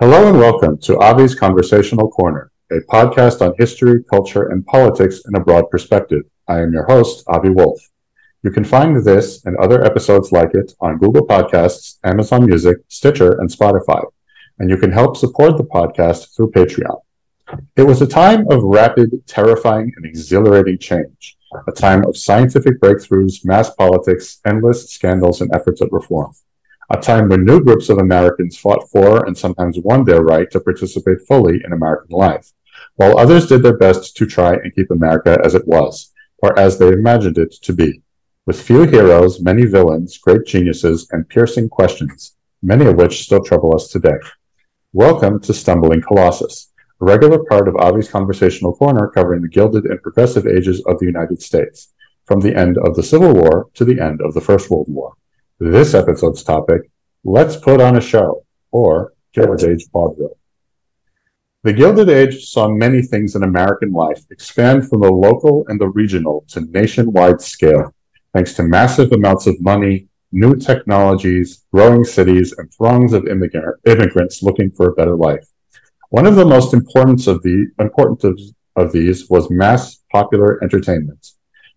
Hello and welcome to Avi's Conversational Corner, a podcast on history, culture, and politics in a broad perspective. I am your host, Avi Wolf. You can find this and other episodes like it on Google Podcasts, Amazon Music, Stitcher, and Spotify. And you can help support the podcast through Patreon. It was a time of rapid, terrifying, and exhilarating change, a time of scientific breakthroughs, mass politics, endless scandals, and efforts at reform a time when new groups of Americans fought for and sometimes won their right to participate fully in American life, while others did their best to try and keep America as it was, or as they imagined it to be. With few heroes, many villains, great geniuses, and piercing questions, many of which still trouble us today. Welcome to Stumbling Colossus, a regular part of Avi's Conversational Corner covering the gilded and progressive ages of the United States, from the end of the Civil War to the end of the First World War. This episode's topic, Let's Put on a Show, or Gilded Age Vaudeville. The Gilded Age saw many things in American life expand from the local and the regional to nationwide scale, thanks to massive amounts of money, new technologies, growing cities, and throngs of immigrants looking for a better life. One of the most important of, the, important of, of these was mass popular entertainment.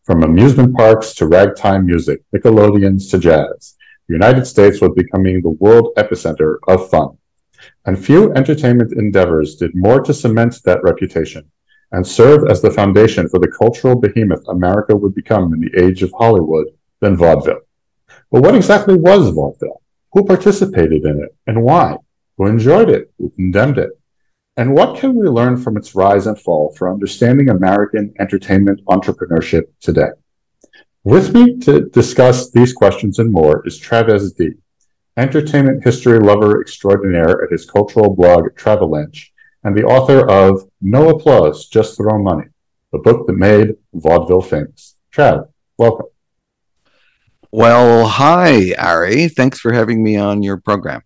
From amusement parks to ragtime music, Nickelodeons to jazz, the United States was becoming the world epicenter of fun. And few entertainment endeavors did more to cement that reputation and serve as the foundation for the cultural behemoth America would become in the age of Hollywood than vaudeville. But what exactly was vaudeville? Who participated in it and why? Who enjoyed it? Who condemned it? And what can we learn from its rise and fall for understanding American entertainment entrepreneurship today? With me to discuss these questions and more is Trav S.D., entertainment history lover extraordinaire at his cultural blog Travalanche, and the author of No Applause, Just Throw Money, the book that made vaudeville famous. Chad, welcome. Well, hi, Ari. Thanks for having me on your program.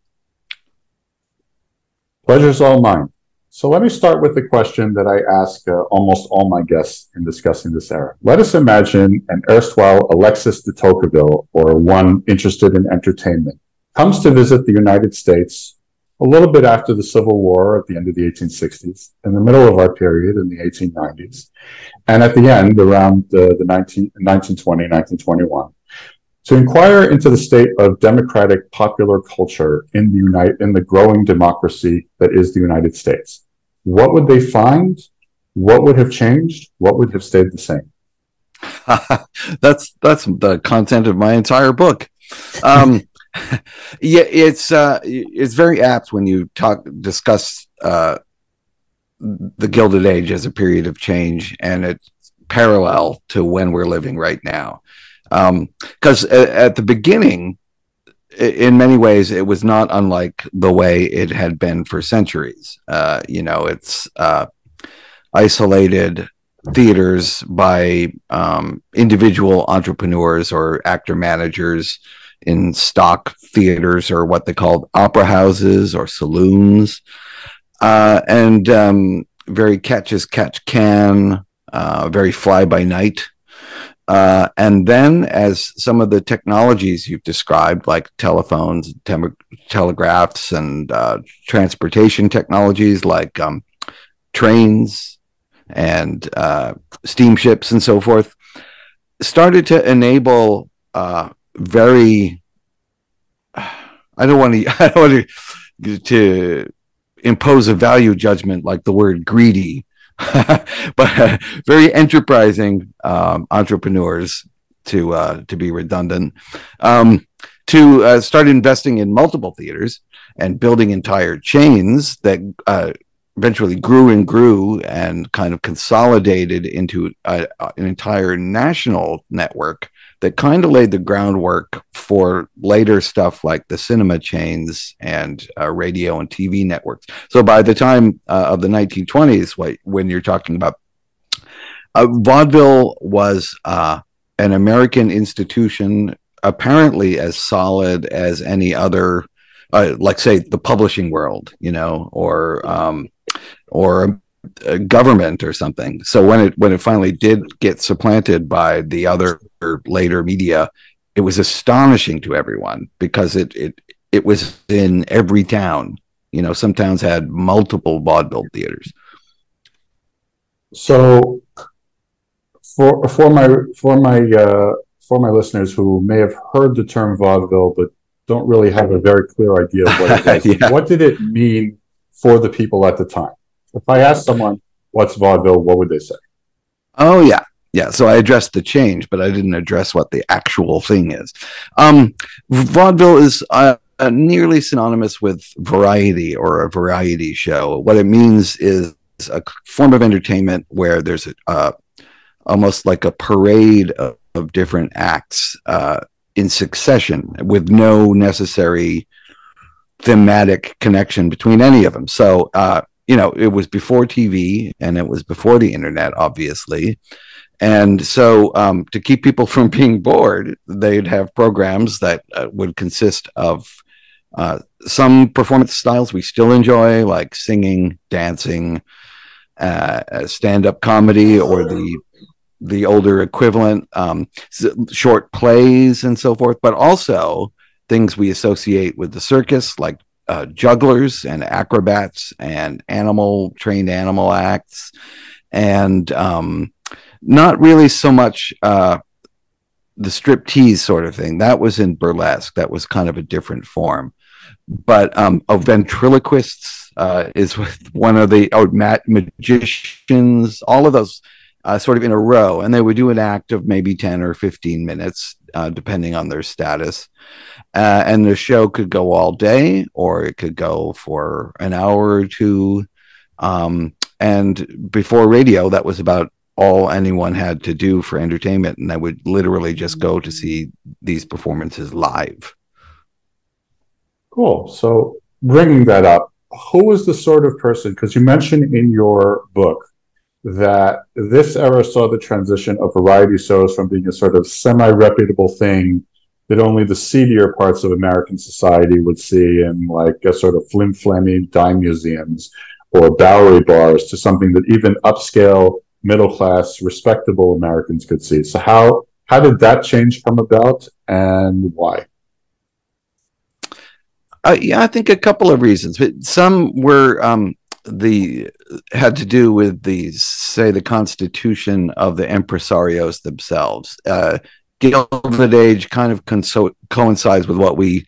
Pleasure's all mine. So let me start with the question that I ask uh, almost all my guests in discussing this era. Let us imagine an erstwhile Alexis de Tocqueville or one interested in entertainment comes to visit the United States a little bit after the Civil War at the end of the 1860s, in the middle of our period in the 1890s, and at the end around uh, the 19, 1920, 1921, to inquire into the state of democratic popular culture in the United, in the growing democracy that is the United States. What would they find? What would have changed? What would have stayed the same? that's that's the content of my entire book. Um, yeah, it's uh, it's very apt when you talk discuss uh, the Gilded Age as a period of change, and it's parallel to when we're living right now. Because um, at the beginning, in many ways, it was not unlike the way it had been for centuries. Uh, you know, it's uh, isolated theaters by um, individual entrepreneurs or actor managers in stock theaters or what they called opera houses or saloons, uh, and um, very catch as catch can, uh, very fly by night. Uh, and then, as some of the technologies you've described, like telephones, te- telegraphs, and uh, transportation technologies like um, trains and uh, steamships and so forth, started to enable uh, very. I don't want to. I don't want to, to impose a value judgment like the word greedy but uh, very enterprising um, entrepreneurs to uh, to be redundant um, to uh, start investing in multiple theaters and building entire chains that uh, eventually grew and grew and kind of consolidated into a, an entire national network that kind of laid the groundwork for later stuff like the cinema chains and uh, radio and TV networks. So by the time uh, of the 1920s, when you're talking about uh, vaudeville was uh, an American institution apparently as solid as any other, uh, like say the publishing world, you know, or um, or government or something. So when it when it finally did get supplanted by the other later media, it was astonishing to everyone because it it it was in every town. You know, some towns had multiple vaudeville theaters. So, for for my for my uh, for my listeners who may have heard the term vaudeville but don't really have a very clear idea of what it is, yeah. what did it mean for the people at the time? If I asked someone what's vaudeville, what would they say? Oh yeah, yeah. So I addressed the change, but I didn't address what the actual thing is. Um, vaudeville is uh, uh, nearly synonymous with variety or a variety show. What it means is a form of entertainment where there's a, uh, almost like a parade of, of different acts uh, in succession with no necessary thematic connection between any of them. So, uh, you know, it was before TV and it was before the internet, obviously. And so, um, to keep people from being bored, they'd have programs that uh, would consist of uh, some performance styles we still enjoy, like singing, dancing, uh, stand-up comedy, or the the older equivalent, um, short plays and so forth. But also things we associate with the circus, like uh, jugglers and acrobats and animal trained animal acts, and um, not really so much uh, the striptease sort of thing. That was in burlesque. That was kind of a different form. But um, oh, ventriloquists uh, is one of the oh, magicians. All of those uh, sort of in a row, and they would do an act of maybe ten or fifteen minutes, uh, depending on their status. Uh, and the show could go all day, or it could go for an hour or two. Um, and before radio, that was about all anyone had to do for entertainment, and I would literally just go to see these performances live. Cool. So, bringing that up, who was the sort of person? Because you mentioned in your book that this era saw the transition of variety shows from being a sort of semi reputable thing that only the seedier parts of American society would see in like a sort of flim flammy dime museums or Bowery bars to something that even upscale, middle class, respectable Americans could see. So how how did that change come about and why? Uh, yeah, I think a couple of reasons. But some were um, the had to do with the say the constitution of the impresarios themselves. Uh, Gilded Age kind of conso- coincides with what we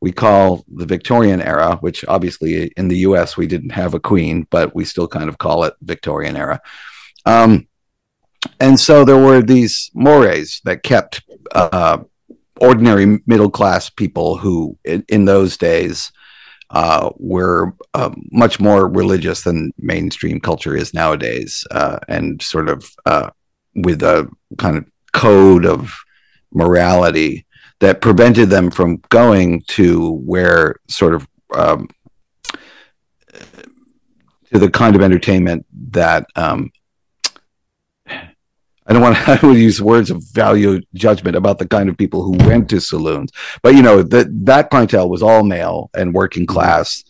we call the Victorian era, which obviously in the U.S. we didn't have a queen, but we still kind of call it Victorian era. Um, and so there were these mores that kept uh, ordinary middle class people who, in, in those days, uh, were uh, much more religious than mainstream culture is nowadays, uh, and sort of uh, with a kind of code of morality that prevented them from going to where sort of um, to the kind of entertainment that um, I don't want to, I would use words of value judgment about the kind of people who went to saloons, but you know that that clientele was all male and working mm-hmm. class.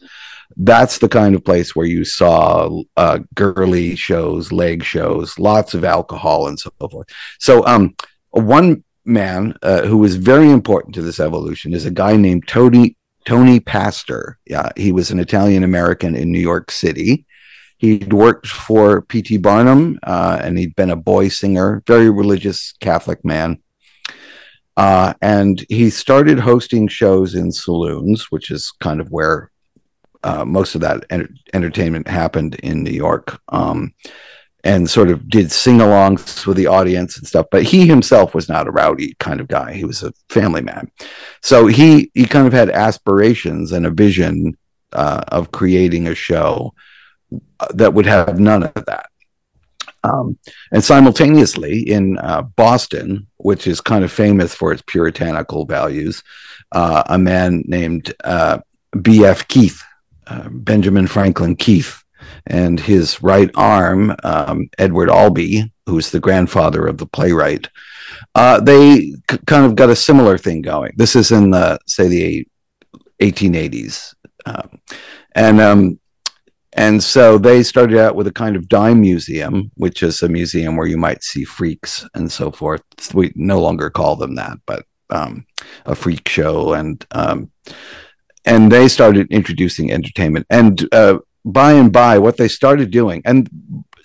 That's the kind of place where you saw uh, girly shows, leg shows, lots of alcohol, and so forth. So, um, one man uh, who was very important to this evolution is a guy named Tony Tony Pastor. Yeah, he was an Italian American in New York City. He'd worked for P.T. Barnum, uh, and he'd been a boy singer, very religious Catholic man. Uh, and he started hosting shows in saloons, which is kind of where uh, most of that enter- entertainment happened in New York. Um, and sort of did sing-alongs with the audience and stuff. But he himself was not a rowdy kind of guy. He was a family man. So he he kind of had aspirations and a vision uh, of creating a show that would have none of that. Um, and simultaneously in uh, Boston, which is kind of famous for its puritanical values, uh, a man named uh, B.F. Keith, uh, Benjamin Franklin Keith, and his right arm, um, Edward Albee, who's the grandfather of the playwright, uh, they c- kind of got a similar thing going. This is in the say the 1880s, um, and um, and so they started out with a kind of dime museum, which is a museum where you might see freaks and so forth. We no longer call them that, but um, a freak show, and um, and they started introducing entertainment. And uh, by and by, what they started doing, and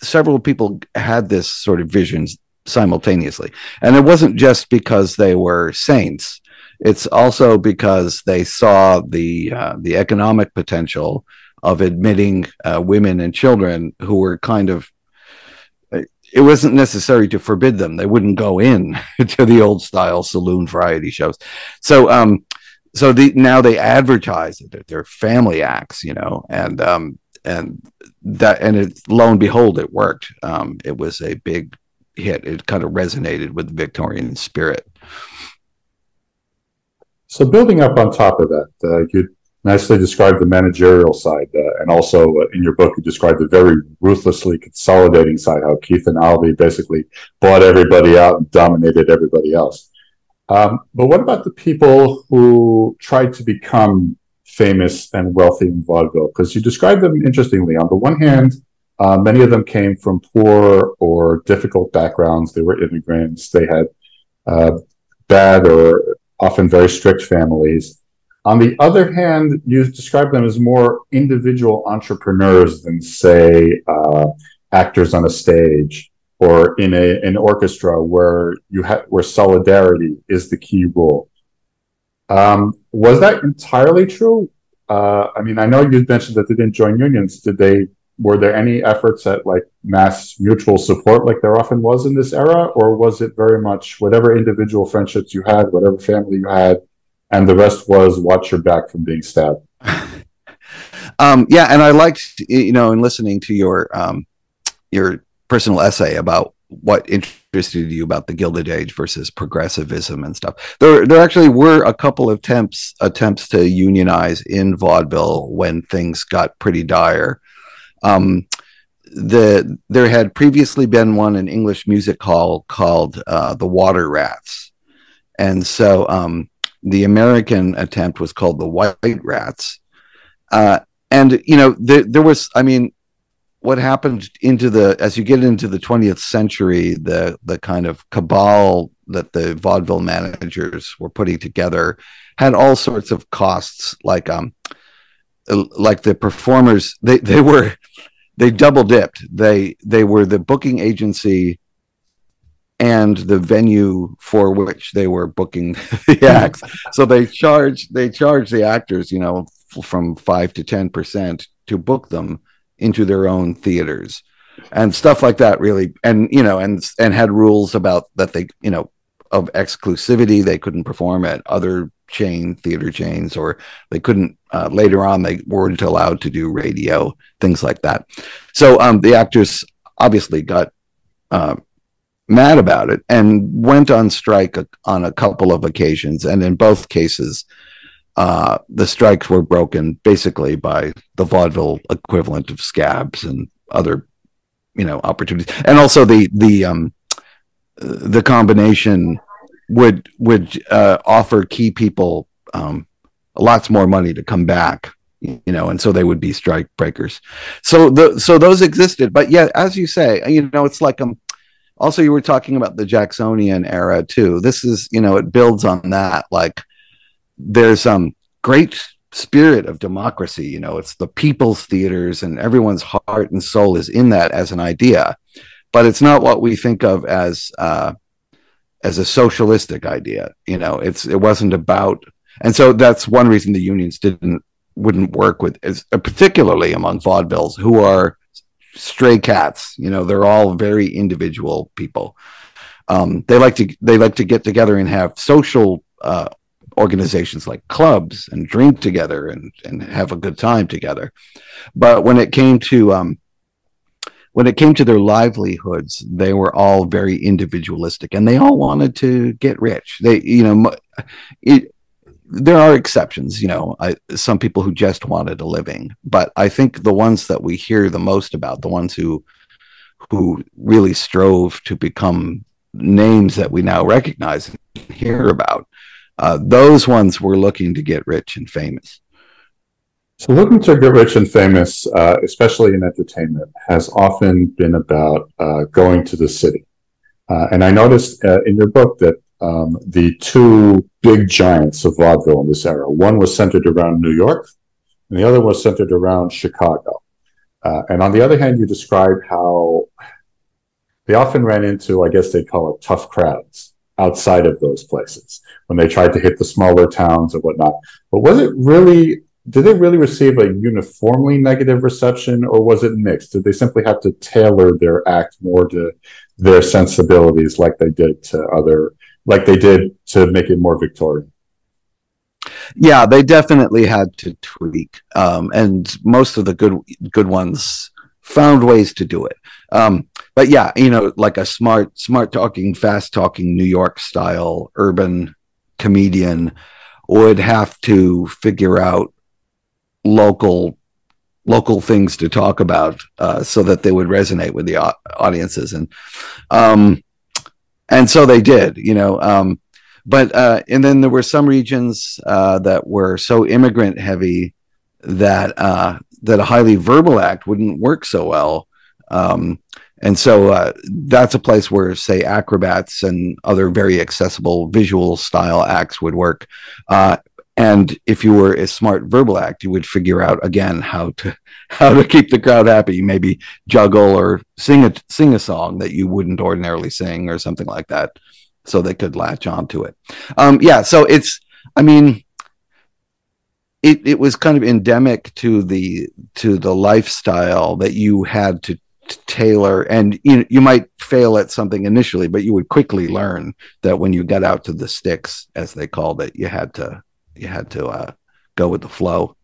several people had this sort of visions simultaneously, and it wasn't just because they were saints. It's also because they saw the uh, the economic potential of admitting uh, women and children who were kind of it wasn't necessary to forbid them. They wouldn't go in to the old style saloon variety shows. So um so the now they advertise it they're family acts you know and um and that and it lo and behold it worked. Um it was a big hit. It kind of resonated with the victorian spirit. So building up on top of that uh, you nicely described the managerial side, uh, and also uh, in your book you described the very ruthlessly consolidating side, how Keith and Albee basically bought everybody out and dominated everybody else. Um, but what about the people who tried to become famous and wealthy in vaudeville? Because you described them interestingly. On the one hand, uh, many of them came from poor or difficult backgrounds. They were immigrants. They had uh, bad or often very strict families. On the other hand, you describe them as more individual entrepreneurs than, say, uh, actors on a stage or in a, an orchestra where you have where solidarity is the key rule. Um, was that entirely true? Uh, I mean, I know you mentioned that they didn't join unions. Did they? Were there any efforts at like mass mutual support, like there often was in this era, or was it very much whatever individual friendships you had, whatever family you had, and the rest was watch your back from being stabbed. um, yeah, and I liked you know in listening to your um, your personal essay about what interested you about the Gilded Age versus progressivism and stuff. There, there actually were a couple of attempts attempts to unionize in vaudeville when things got pretty dire. Um, the there had previously been one in English music hall called uh, the Water Rats, and so um, the American attempt was called the White Rats. Uh, and you know, there, there was, I mean, what happened into the as you get into the 20th century, the the kind of cabal that the vaudeville managers were putting together had all sorts of costs, like um, like the performers, they they were they double dipped. They they were the booking agency and the venue for which they were booking the acts. so they charge they charge the actors, you know, from five to ten percent to book them into their own theaters and stuff like that. Really, and you know, and and had rules about that they, you know, of exclusivity. They couldn't perform at other chain theater chains, or they couldn't. Uh, later on, they weren't allowed to do radio, things like that. So um, the actors obviously got uh, mad about it and went on strike on a couple of occasions. And in both cases, uh, the strikes were broken basically by the vaudeville equivalent of scabs and other, you know, opportunities. And also the the um, the combination would would uh, offer key people um, lots more money to come back you know and so they would be strike breakers so the so those existed but yeah as you say you know it's like um also you were talking about the jacksonian era too. This is you know it builds on that. Like there's um great spirit of democracy you know it's the people's theaters and everyone's heart and soul is in that as an idea. But it's not what we think of as uh as a socialistic idea you know it's it wasn't about and so that's one reason the unions didn't wouldn't work with particularly among vaudevilles who are stray cats. You know, they're all very individual people. Um, they like to they like to get together and have social uh, organizations like clubs and drink together and and have a good time together. But when it came to um, when it came to their livelihoods, they were all very individualistic, and they all wanted to get rich. They, you know, it, there are exceptions, you know, I, some people who just wanted a living, but I think the ones that we hear the most about, the ones who who really strove to become names that we now recognize and hear about, uh, those ones were looking to get rich and famous. So, looking to get rich and famous, uh, especially in entertainment, has often been about uh, going to the city. Uh, and I noticed uh, in your book that um, the two big giants of vaudeville in this era one was centered around New York, and the other was centered around Chicago. Uh, and on the other hand, you describe how they often ran into, I guess they call it tough crowds outside of those places when they tried to hit the smaller towns and whatnot. But was it really, did they really receive a uniformly negative reception or was it mixed? Did they simply have to tailor their act more to their sensibilities like they did to other, like they did to make it more Victorian? Yeah, they definitely had to tweak, um, and most of the good good ones found ways to do it. Um, but yeah, you know, like a smart, smart talking, fast talking New York style urban comedian would have to figure out local local things to talk about uh, so that they would resonate with the audiences and um, and so they did you know um, but uh, and then there were some regions uh, that were so immigrant heavy that uh, that a highly verbal act wouldn't work so well um, and so uh, that's a place where, say, acrobats and other very accessible visual style acts would work. Uh, and if you were a smart verbal act, you would figure out again how to how to keep the crowd happy. Maybe juggle or sing a sing a song that you wouldn't ordinarily sing or something like that, so they could latch on to it. Um, yeah, so it's I mean, it it was kind of endemic to the to the lifestyle that you had to tailor and you you might fail at something initially but you would quickly learn that when you got out to the sticks as they called it you had to you had to uh, go with the flow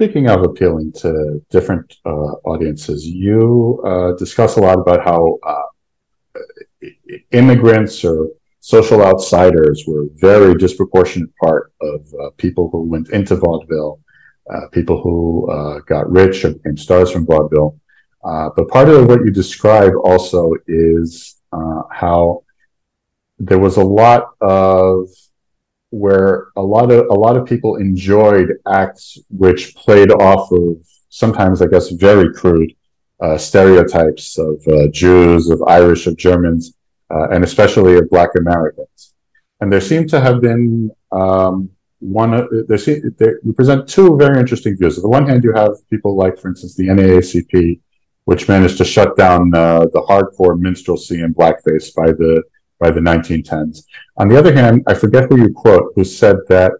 speaking of appealing to different uh, audiences you uh, discuss a lot about how uh, immigrants or social outsiders were a very disproportionate part of uh, people who went into vaudeville uh, people who uh, got rich or became stars from vaudeville. But part of what you describe also is how there was a lot of where a lot of a lot of people enjoyed acts which played off of sometimes I guess very crude uh, stereotypes of Jews, of Irish, of Germans, and especially of Black Americans. And there seemed to have been um, one uh, they see they present two very interesting views. On the one hand, you have people like, for instance, the NAACP, which managed to shut down uh, the hardcore minstrelsy and blackface by the by the 1910s. On the other hand, I forget who you quote, who said that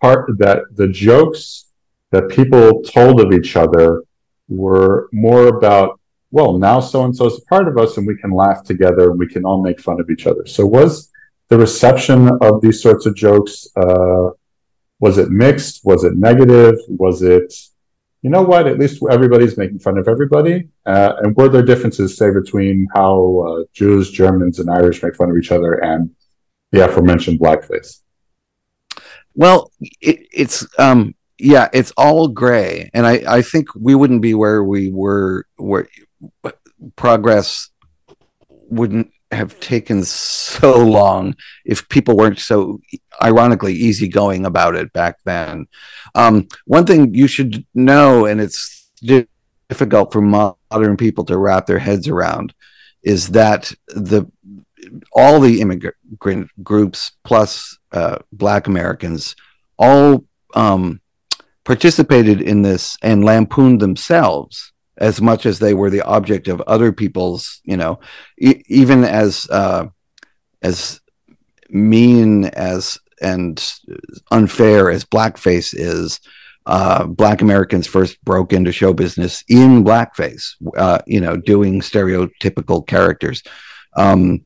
part that the jokes that people told of each other were more about, well, now so and so is a part of us, and we can laugh together, and we can all make fun of each other. So was the reception of these sorts of jokes uh, was it mixed? Was it negative? Was it, you know what? At least everybody's making fun of everybody. Uh, and were there differences, say, between how uh, Jews, Germans, and Irish make fun of each other and the aforementioned blackface? Well, it, it's um, yeah, it's all gray, and I I think we wouldn't be where we were where progress wouldn't have taken so long if people weren't so ironically easygoing about it back then. Um, one thing you should know, and it's difficult for modern people to wrap their heads around, is that the all the immigrant groups plus uh, Black Americans all um, participated in this and lampooned themselves as much as they were the object of other people's, you know, e- even as uh, as mean as and unfair as blackface is. Uh, black Americans first broke into show business in blackface, uh, you know, doing stereotypical characters. Um,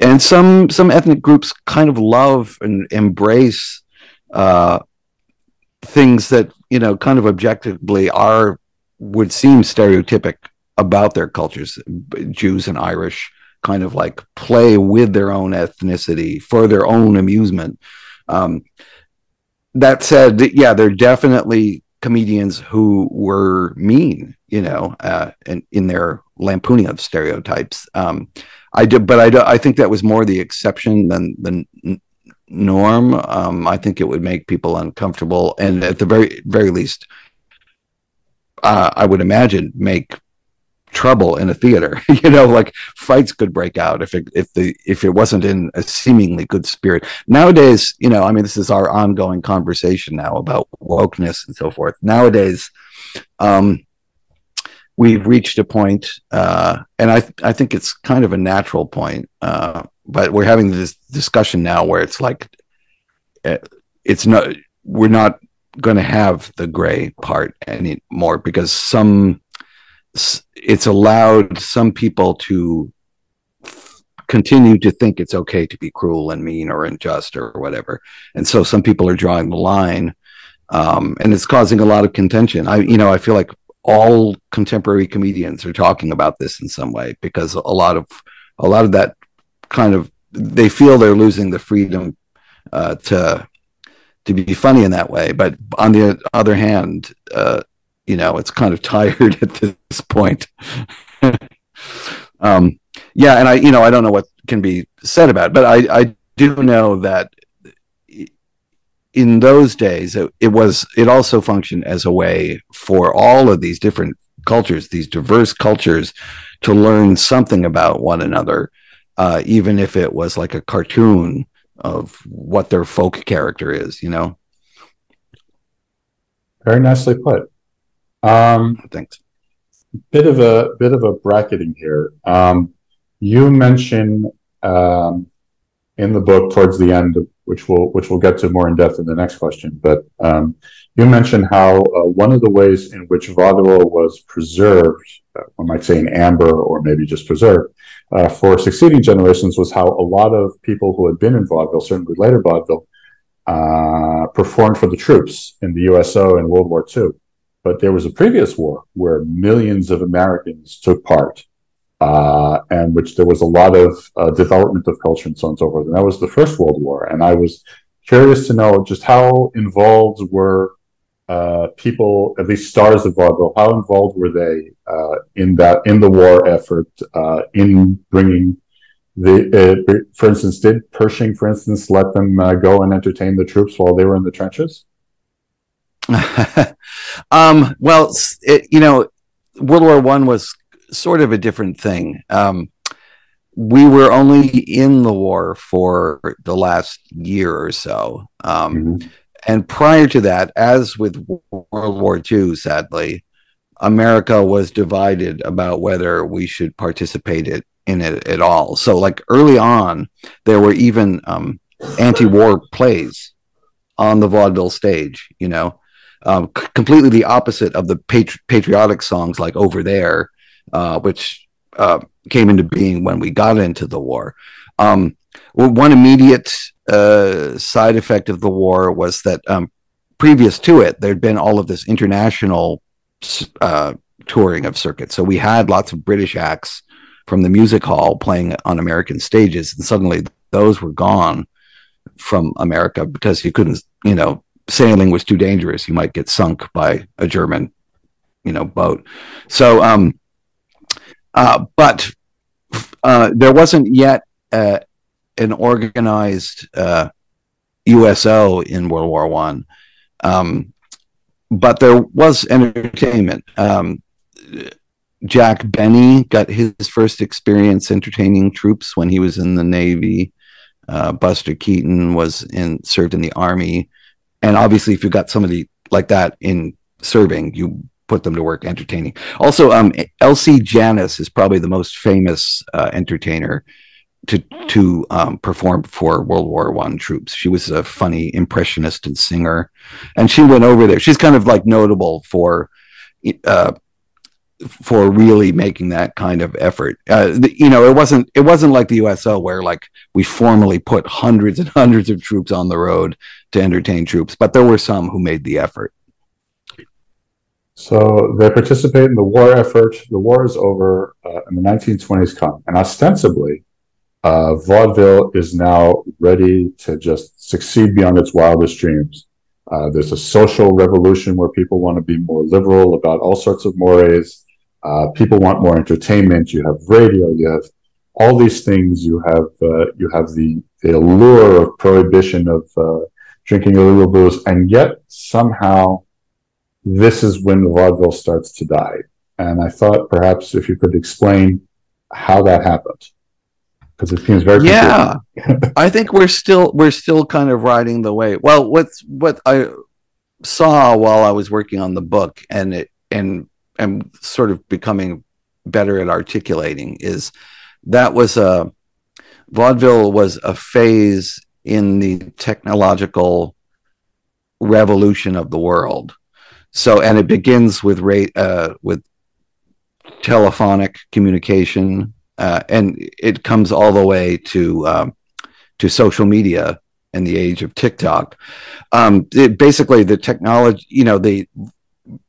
and some some ethnic groups kind of love and embrace uh, things that you know kind of objectively are would seem stereotypic about their cultures. Jews and Irish kind of like play with their own ethnicity for their own amusement. Um, that said, yeah, there are definitely comedians who were mean, you know, uh, in, in their lampooning of stereotypes. Um, I did, but I, do, I think that was more the exception than the norm. Um, I think it would make people uncomfortable, and at the very very least, uh, I would imagine make trouble in a theater. you know, like fights could break out if it if the if it wasn't in a seemingly good spirit. Nowadays, you know, I mean, this is our ongoing conversation now about wokeness and so forth. Nowadays, um, we've reached a point, uh, and I I think it's kind of a natural point, uh, but we're having this discussion now where it's like uh, it's not we're not going to have the gray part anymore because some it's allowed some people to continue to think it's okay to be cruel and mean or unjust or whatever. And so some people are drawing the line um, and it's causing a lot of contention. I you know i feel like all contemporary comedians are talking about this in some way because a lot of a lot of that kind of they feel they're losing the freedom uh, to to be funny in that way but on the other hand uh, you know it's kind of tired at this point. Um, yeah and i you know i don't know what can be said about it but i i do know that in those days it, it, was it also functioned as a way for all of these different cultures these diverse cultures to learn something about one another uh, even if it was like a cartoon of what their folk character is you know? Very nicely put. Um thanks. bit of a bit of a bracketing here. Um you mentioned um in the book towards the end which we'll which we'll get to more in depth in the next question. But um, you mentioned how uh, one of the ways in which vaudeville was preserved, uh, one might say in amber or maybe just preserved, uh, for succeeding generations was how a lot of people who had been in vaudeville, certainly later vaudeville, uh, performed for the troops in the USO in World War II. But there was a previous war where millions of Americans took part uh, and which there was a lot of uh, development of culture and so on and so forth. And that was the First World War. And I was curious to know just how involved were uh, people, at least stars of vaudeville, how involved were they uh, in that in the war effort uh, in bringing the, uh, for instance, did Pershing, for instance, let them go and entertain the troops while they were in the trenches? um, well, it, you know, World War One was sort of a different thing. Um, we were only in the war for the last year or so. Um, mm-hmm. And prior to that, as with World War II, sadly, America was divided about whether we should participate it, in it at all. So, like early on, there were even um, anti war plays on the vaudeville stage, you know, um, c- completely the opposite of the patri- patriotic songs like Over There uh, which uh, came into being when we got into the war. Um, one immediate uh, side effect of the war was that um, previous to it, there'd been all of this international uh, touring of circuits. So we had lots of British acts from the music hall playing on American stages, and suddenly those were gone from America because you couldn't, you know, sailing was too dangerous. You might get sunk by a German, you know, boat. So um, uh, but uh, there wasn't yet uh, an organized USO uh, in World War One, um, but there was entertainment. Um, Jack Benny got his first experience entertaining troops when he was in the Navy. Uh, Buster Keaton was in served in the Army, and obviously, if you got somebody like that in serving, you put them to work entertaining. Also, um, Elsie Janis is probably the most famous uh, entertainer to to um, perform for World War One troops. She was a funny impressionist and singer, and she went over there. She's kind of like notable for. Uh, for really making that kind of effort, uh, you know, it wasn't it wasn't like the USO where like we formally put hundreds and hundreds of troops on the road to entertain troops, but there were some who made the effort. So they participate in the war effort. The war is over, uh, and the 1920s come. And ostensibly, uh, vaudeville is now ready to just succeed beyond its wildest dreams. Uh, there's a social revolution where people want to be more liberal about all sorts of mores. Uh, people want more entertainment. You have radio. You have all these things. You have uh, you have the, the allure of prohibition of uh, drinking illegal booze, and yet somehow this is when vaudeville starts to die. And I thought perhaps if you could explain how that happened because it seems very yeah. i think we're still we're still kind of riding the wave. Well what's what i saw while i was working on the book and it and and sort of becoming better at articulating is that was a vaudeville was a phase in the technological revolution of the world. So and it begins with rate uh, with telephonic communication uh, and it comes all the way to um, to social media and the age of TikTok. Um, it, basically, the technology, you know, the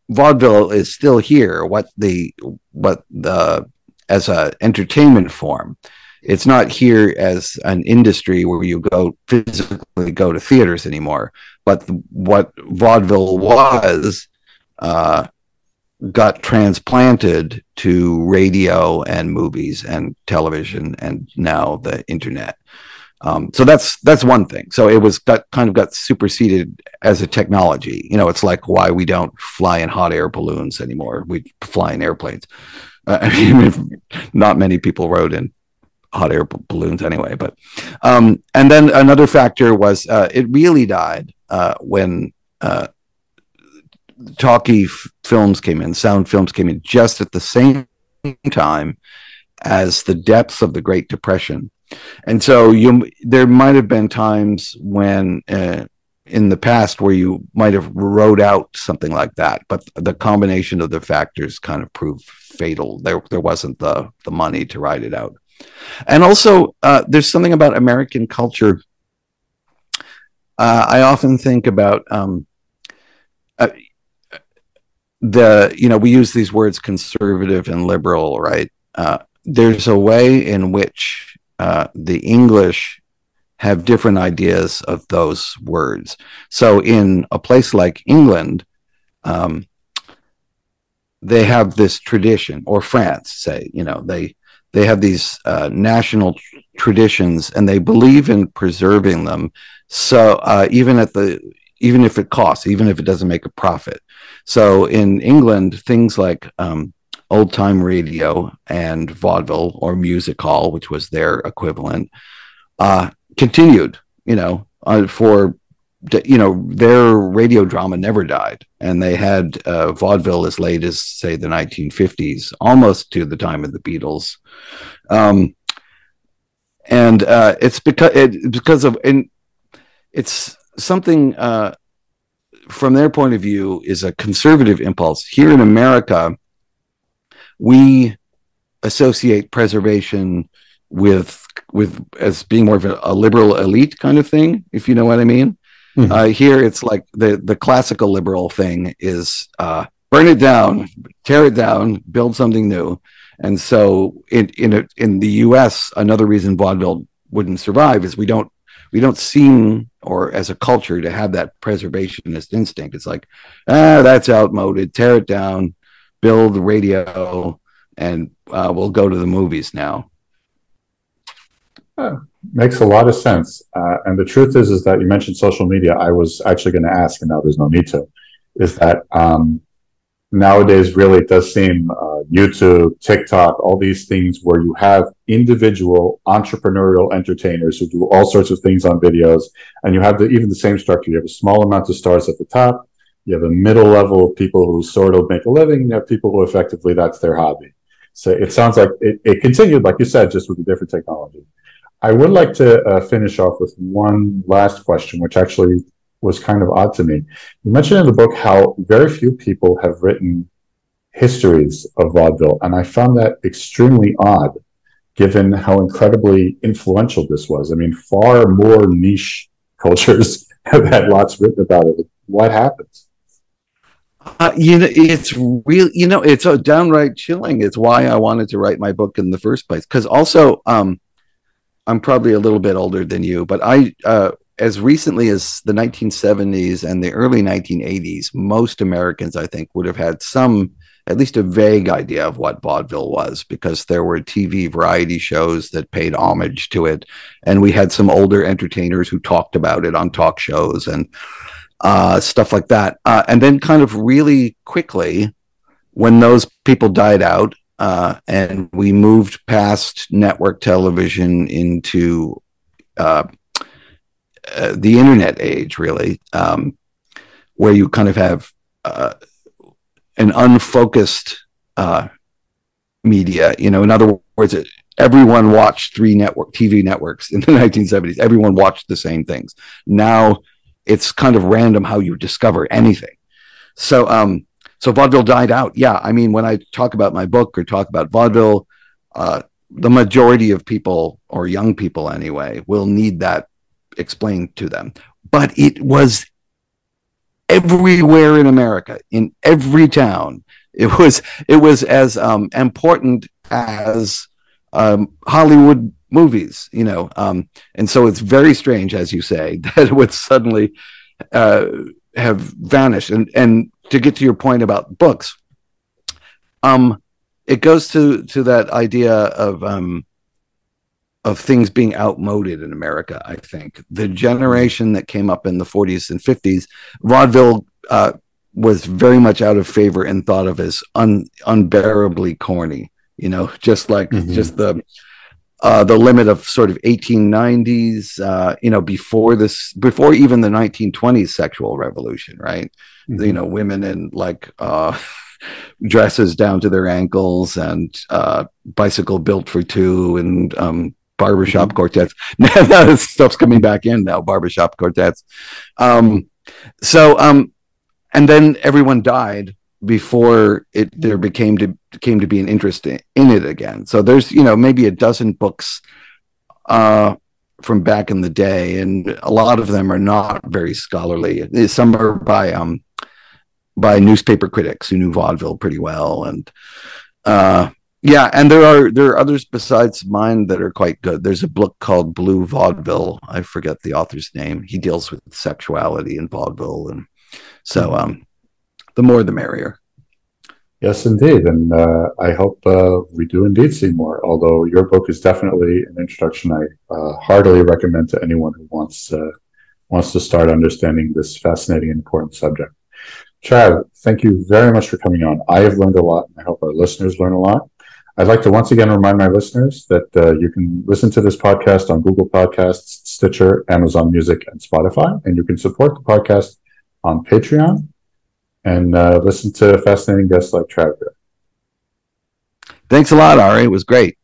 vaudeville is still here. What the what the as a entertainment form. It's not here as an industry where you go physically go to theaters anymore. But what vaudeville was uh, got transplanted to radio and movies and television and now the internet. Um, so that's that's one thing. So it was got kind of got superseded as a technology. You know, it's like why we don't fly in hot air balloons anymore. We fly in airplanes. Uh, I mean, not many people rode in hot air b- balloons anyway. But um, and then another factor was uh, it really died uh, when uh, talkie f- films came in, sound films came in just at the same time as the depths of the Great Depression. And so you there might have been times when uh, in the past where you might have wrote out something like that, but the combination of the factors kind of proved fatal. There there wasn't the the money to write it out. And also uh, there's something about American culture. Uh, I often think about um, uh, the you know we use these words conservative and liberal right uh, there's a way in which uh, the english have different ideas of those words so in a place like england um, they have this tradition or france say you know they they have these uh, national traditions and they believe in preserving them so uh, even at the even if it costs, even if it doesn't make a profit. So in England, things like um, old time radio and vaudeville or music hall, which was their equivalent, uh, continued. You know, uh, for you know their radio drama never died, and they had uh, vaudeville as late as say the 1950s, almost to the time of the Beatles. Um, and uh, it's because it, because of and it's something uh, from their point of view is a conservative impulse. Here in America, we associate preservation with with as being more of a, a liberal elite kind of thing, if you know what I mean. Mm-hmm. Uh, here, it's like the the classical liberal thing is uh, burn it down, tear it down, build something new. And so, in in a, in the U.S., another reason vaudeville wouldn't survive is we don't we don't seem or as a culture to have that preservationist instinct. It's like ah that's outmoded. Tear it down. Build radio and uh, we'll go to the movies now. Makes a lot of sense. Uh, and the truth is is that you mentioned social media. I was actually going to ask and now there's no need to is that um, nowadays really it does seem uh, YouTube, TikTok, all these things where you have individual entrepreneurial entertainers who do all sorts of things on videos, and you have the, even the same structure. You have a small amount of stars at the top. You have a middle level of people who sort of make a living. You have people who effectively that's their hobby. So it sounds like it, it continued, like you said, just with a different technology. I would like to uh, finish off with one last question, which actually was kind of odd to me. You mentioned in the book how very few people have written histories of vaudeville, and I found that extremely odd given how incredibly influential this was. I mean, far more niche cultures have had lots written about it. What happens? Uh, you know, it's real. You know, it's a downright chilling. It's why I wanted to write my book in the first place. Because also, um, I'm probably a little bit older than you, but I, uh, as recently as the 1970s and the early 1980s, most Americans, I think, would have had some, at least a vague idea of what vaudeville was because there were TV variety shows that paid homage to it. And we had some older entertainers who talked about it on talk shows and uh, stuff like that. Uh, and then, kind of really quickly, when those people died out, uh, and we moved past network television into uh, the internet age, really, um, where you kind of have uh, an unfocused uh, media. You know, in other words, everyone watched three network TV networks in the 1970s. Everyone watched the same things. Now it's kind of random how you discover anything. So, um, so vaudeville died out. Yeah, I mean, when I talk about my book or talk about vaudeville, uh, the majority of people, or young people anyway, will need that explained to them. But it was everywhere in America, in every town. It was it was as um, important as um, Hollywood movies, you know. Um, and so it's very strange, as you say, that it would suddenly uh, have vanished. And and to get to your point about books, um, it goes to to that idea of um, of things being outmoded in America. I think the generation that came up in the 40s and 50s, vaudeville uh, was very much out of favor and thought of as un, unbearably corny. You know, just like mm-hmm. just the uh, the limit of sort of 1890s, uh, you know, before this, before even the 1920s sexual revolution, right? Mm-hmm. You know, women in like uh, dresses down to their ankles and uh, bicycle built for two and um, barbershop mm-hmm. quartets. now this stuff's coming back in now, barbershop quartets. Um, so, um, and then everyone died before it there became to came to be an interest in, in it again. So there's you know maybe a dozen books uh, from back in the day, and a lot of them are not very scholarly. Some are by um, by newspaper critics who knew vaudeville pretty well, and uh, yeah, and there are there are others besides mine that are quite good. There's a book called Blue Vaudeville. I forget the author's name. He deals with sexuality in vaudeville, and so um, the more the merrier. Yes, indeed. And uh, I hope uh, we do indeed see more. Although your book is definitely an introduction I uh, heartily recommend to anyone who wants uh, wants to start understanding this fascinating and important subject. Trav, thank you very much for coming on. I have learned a lot, and I hope our listeners learn a lot. I'd like to once again remind my listeners that uh, you can listen to this podcast on Google Podcasts, Stitcher, Amazon Music, and Spotify, and you can support the podcast on Patreon and uh, listen to fascinating guests like Travis. Thanks a lot, Ari. It was great.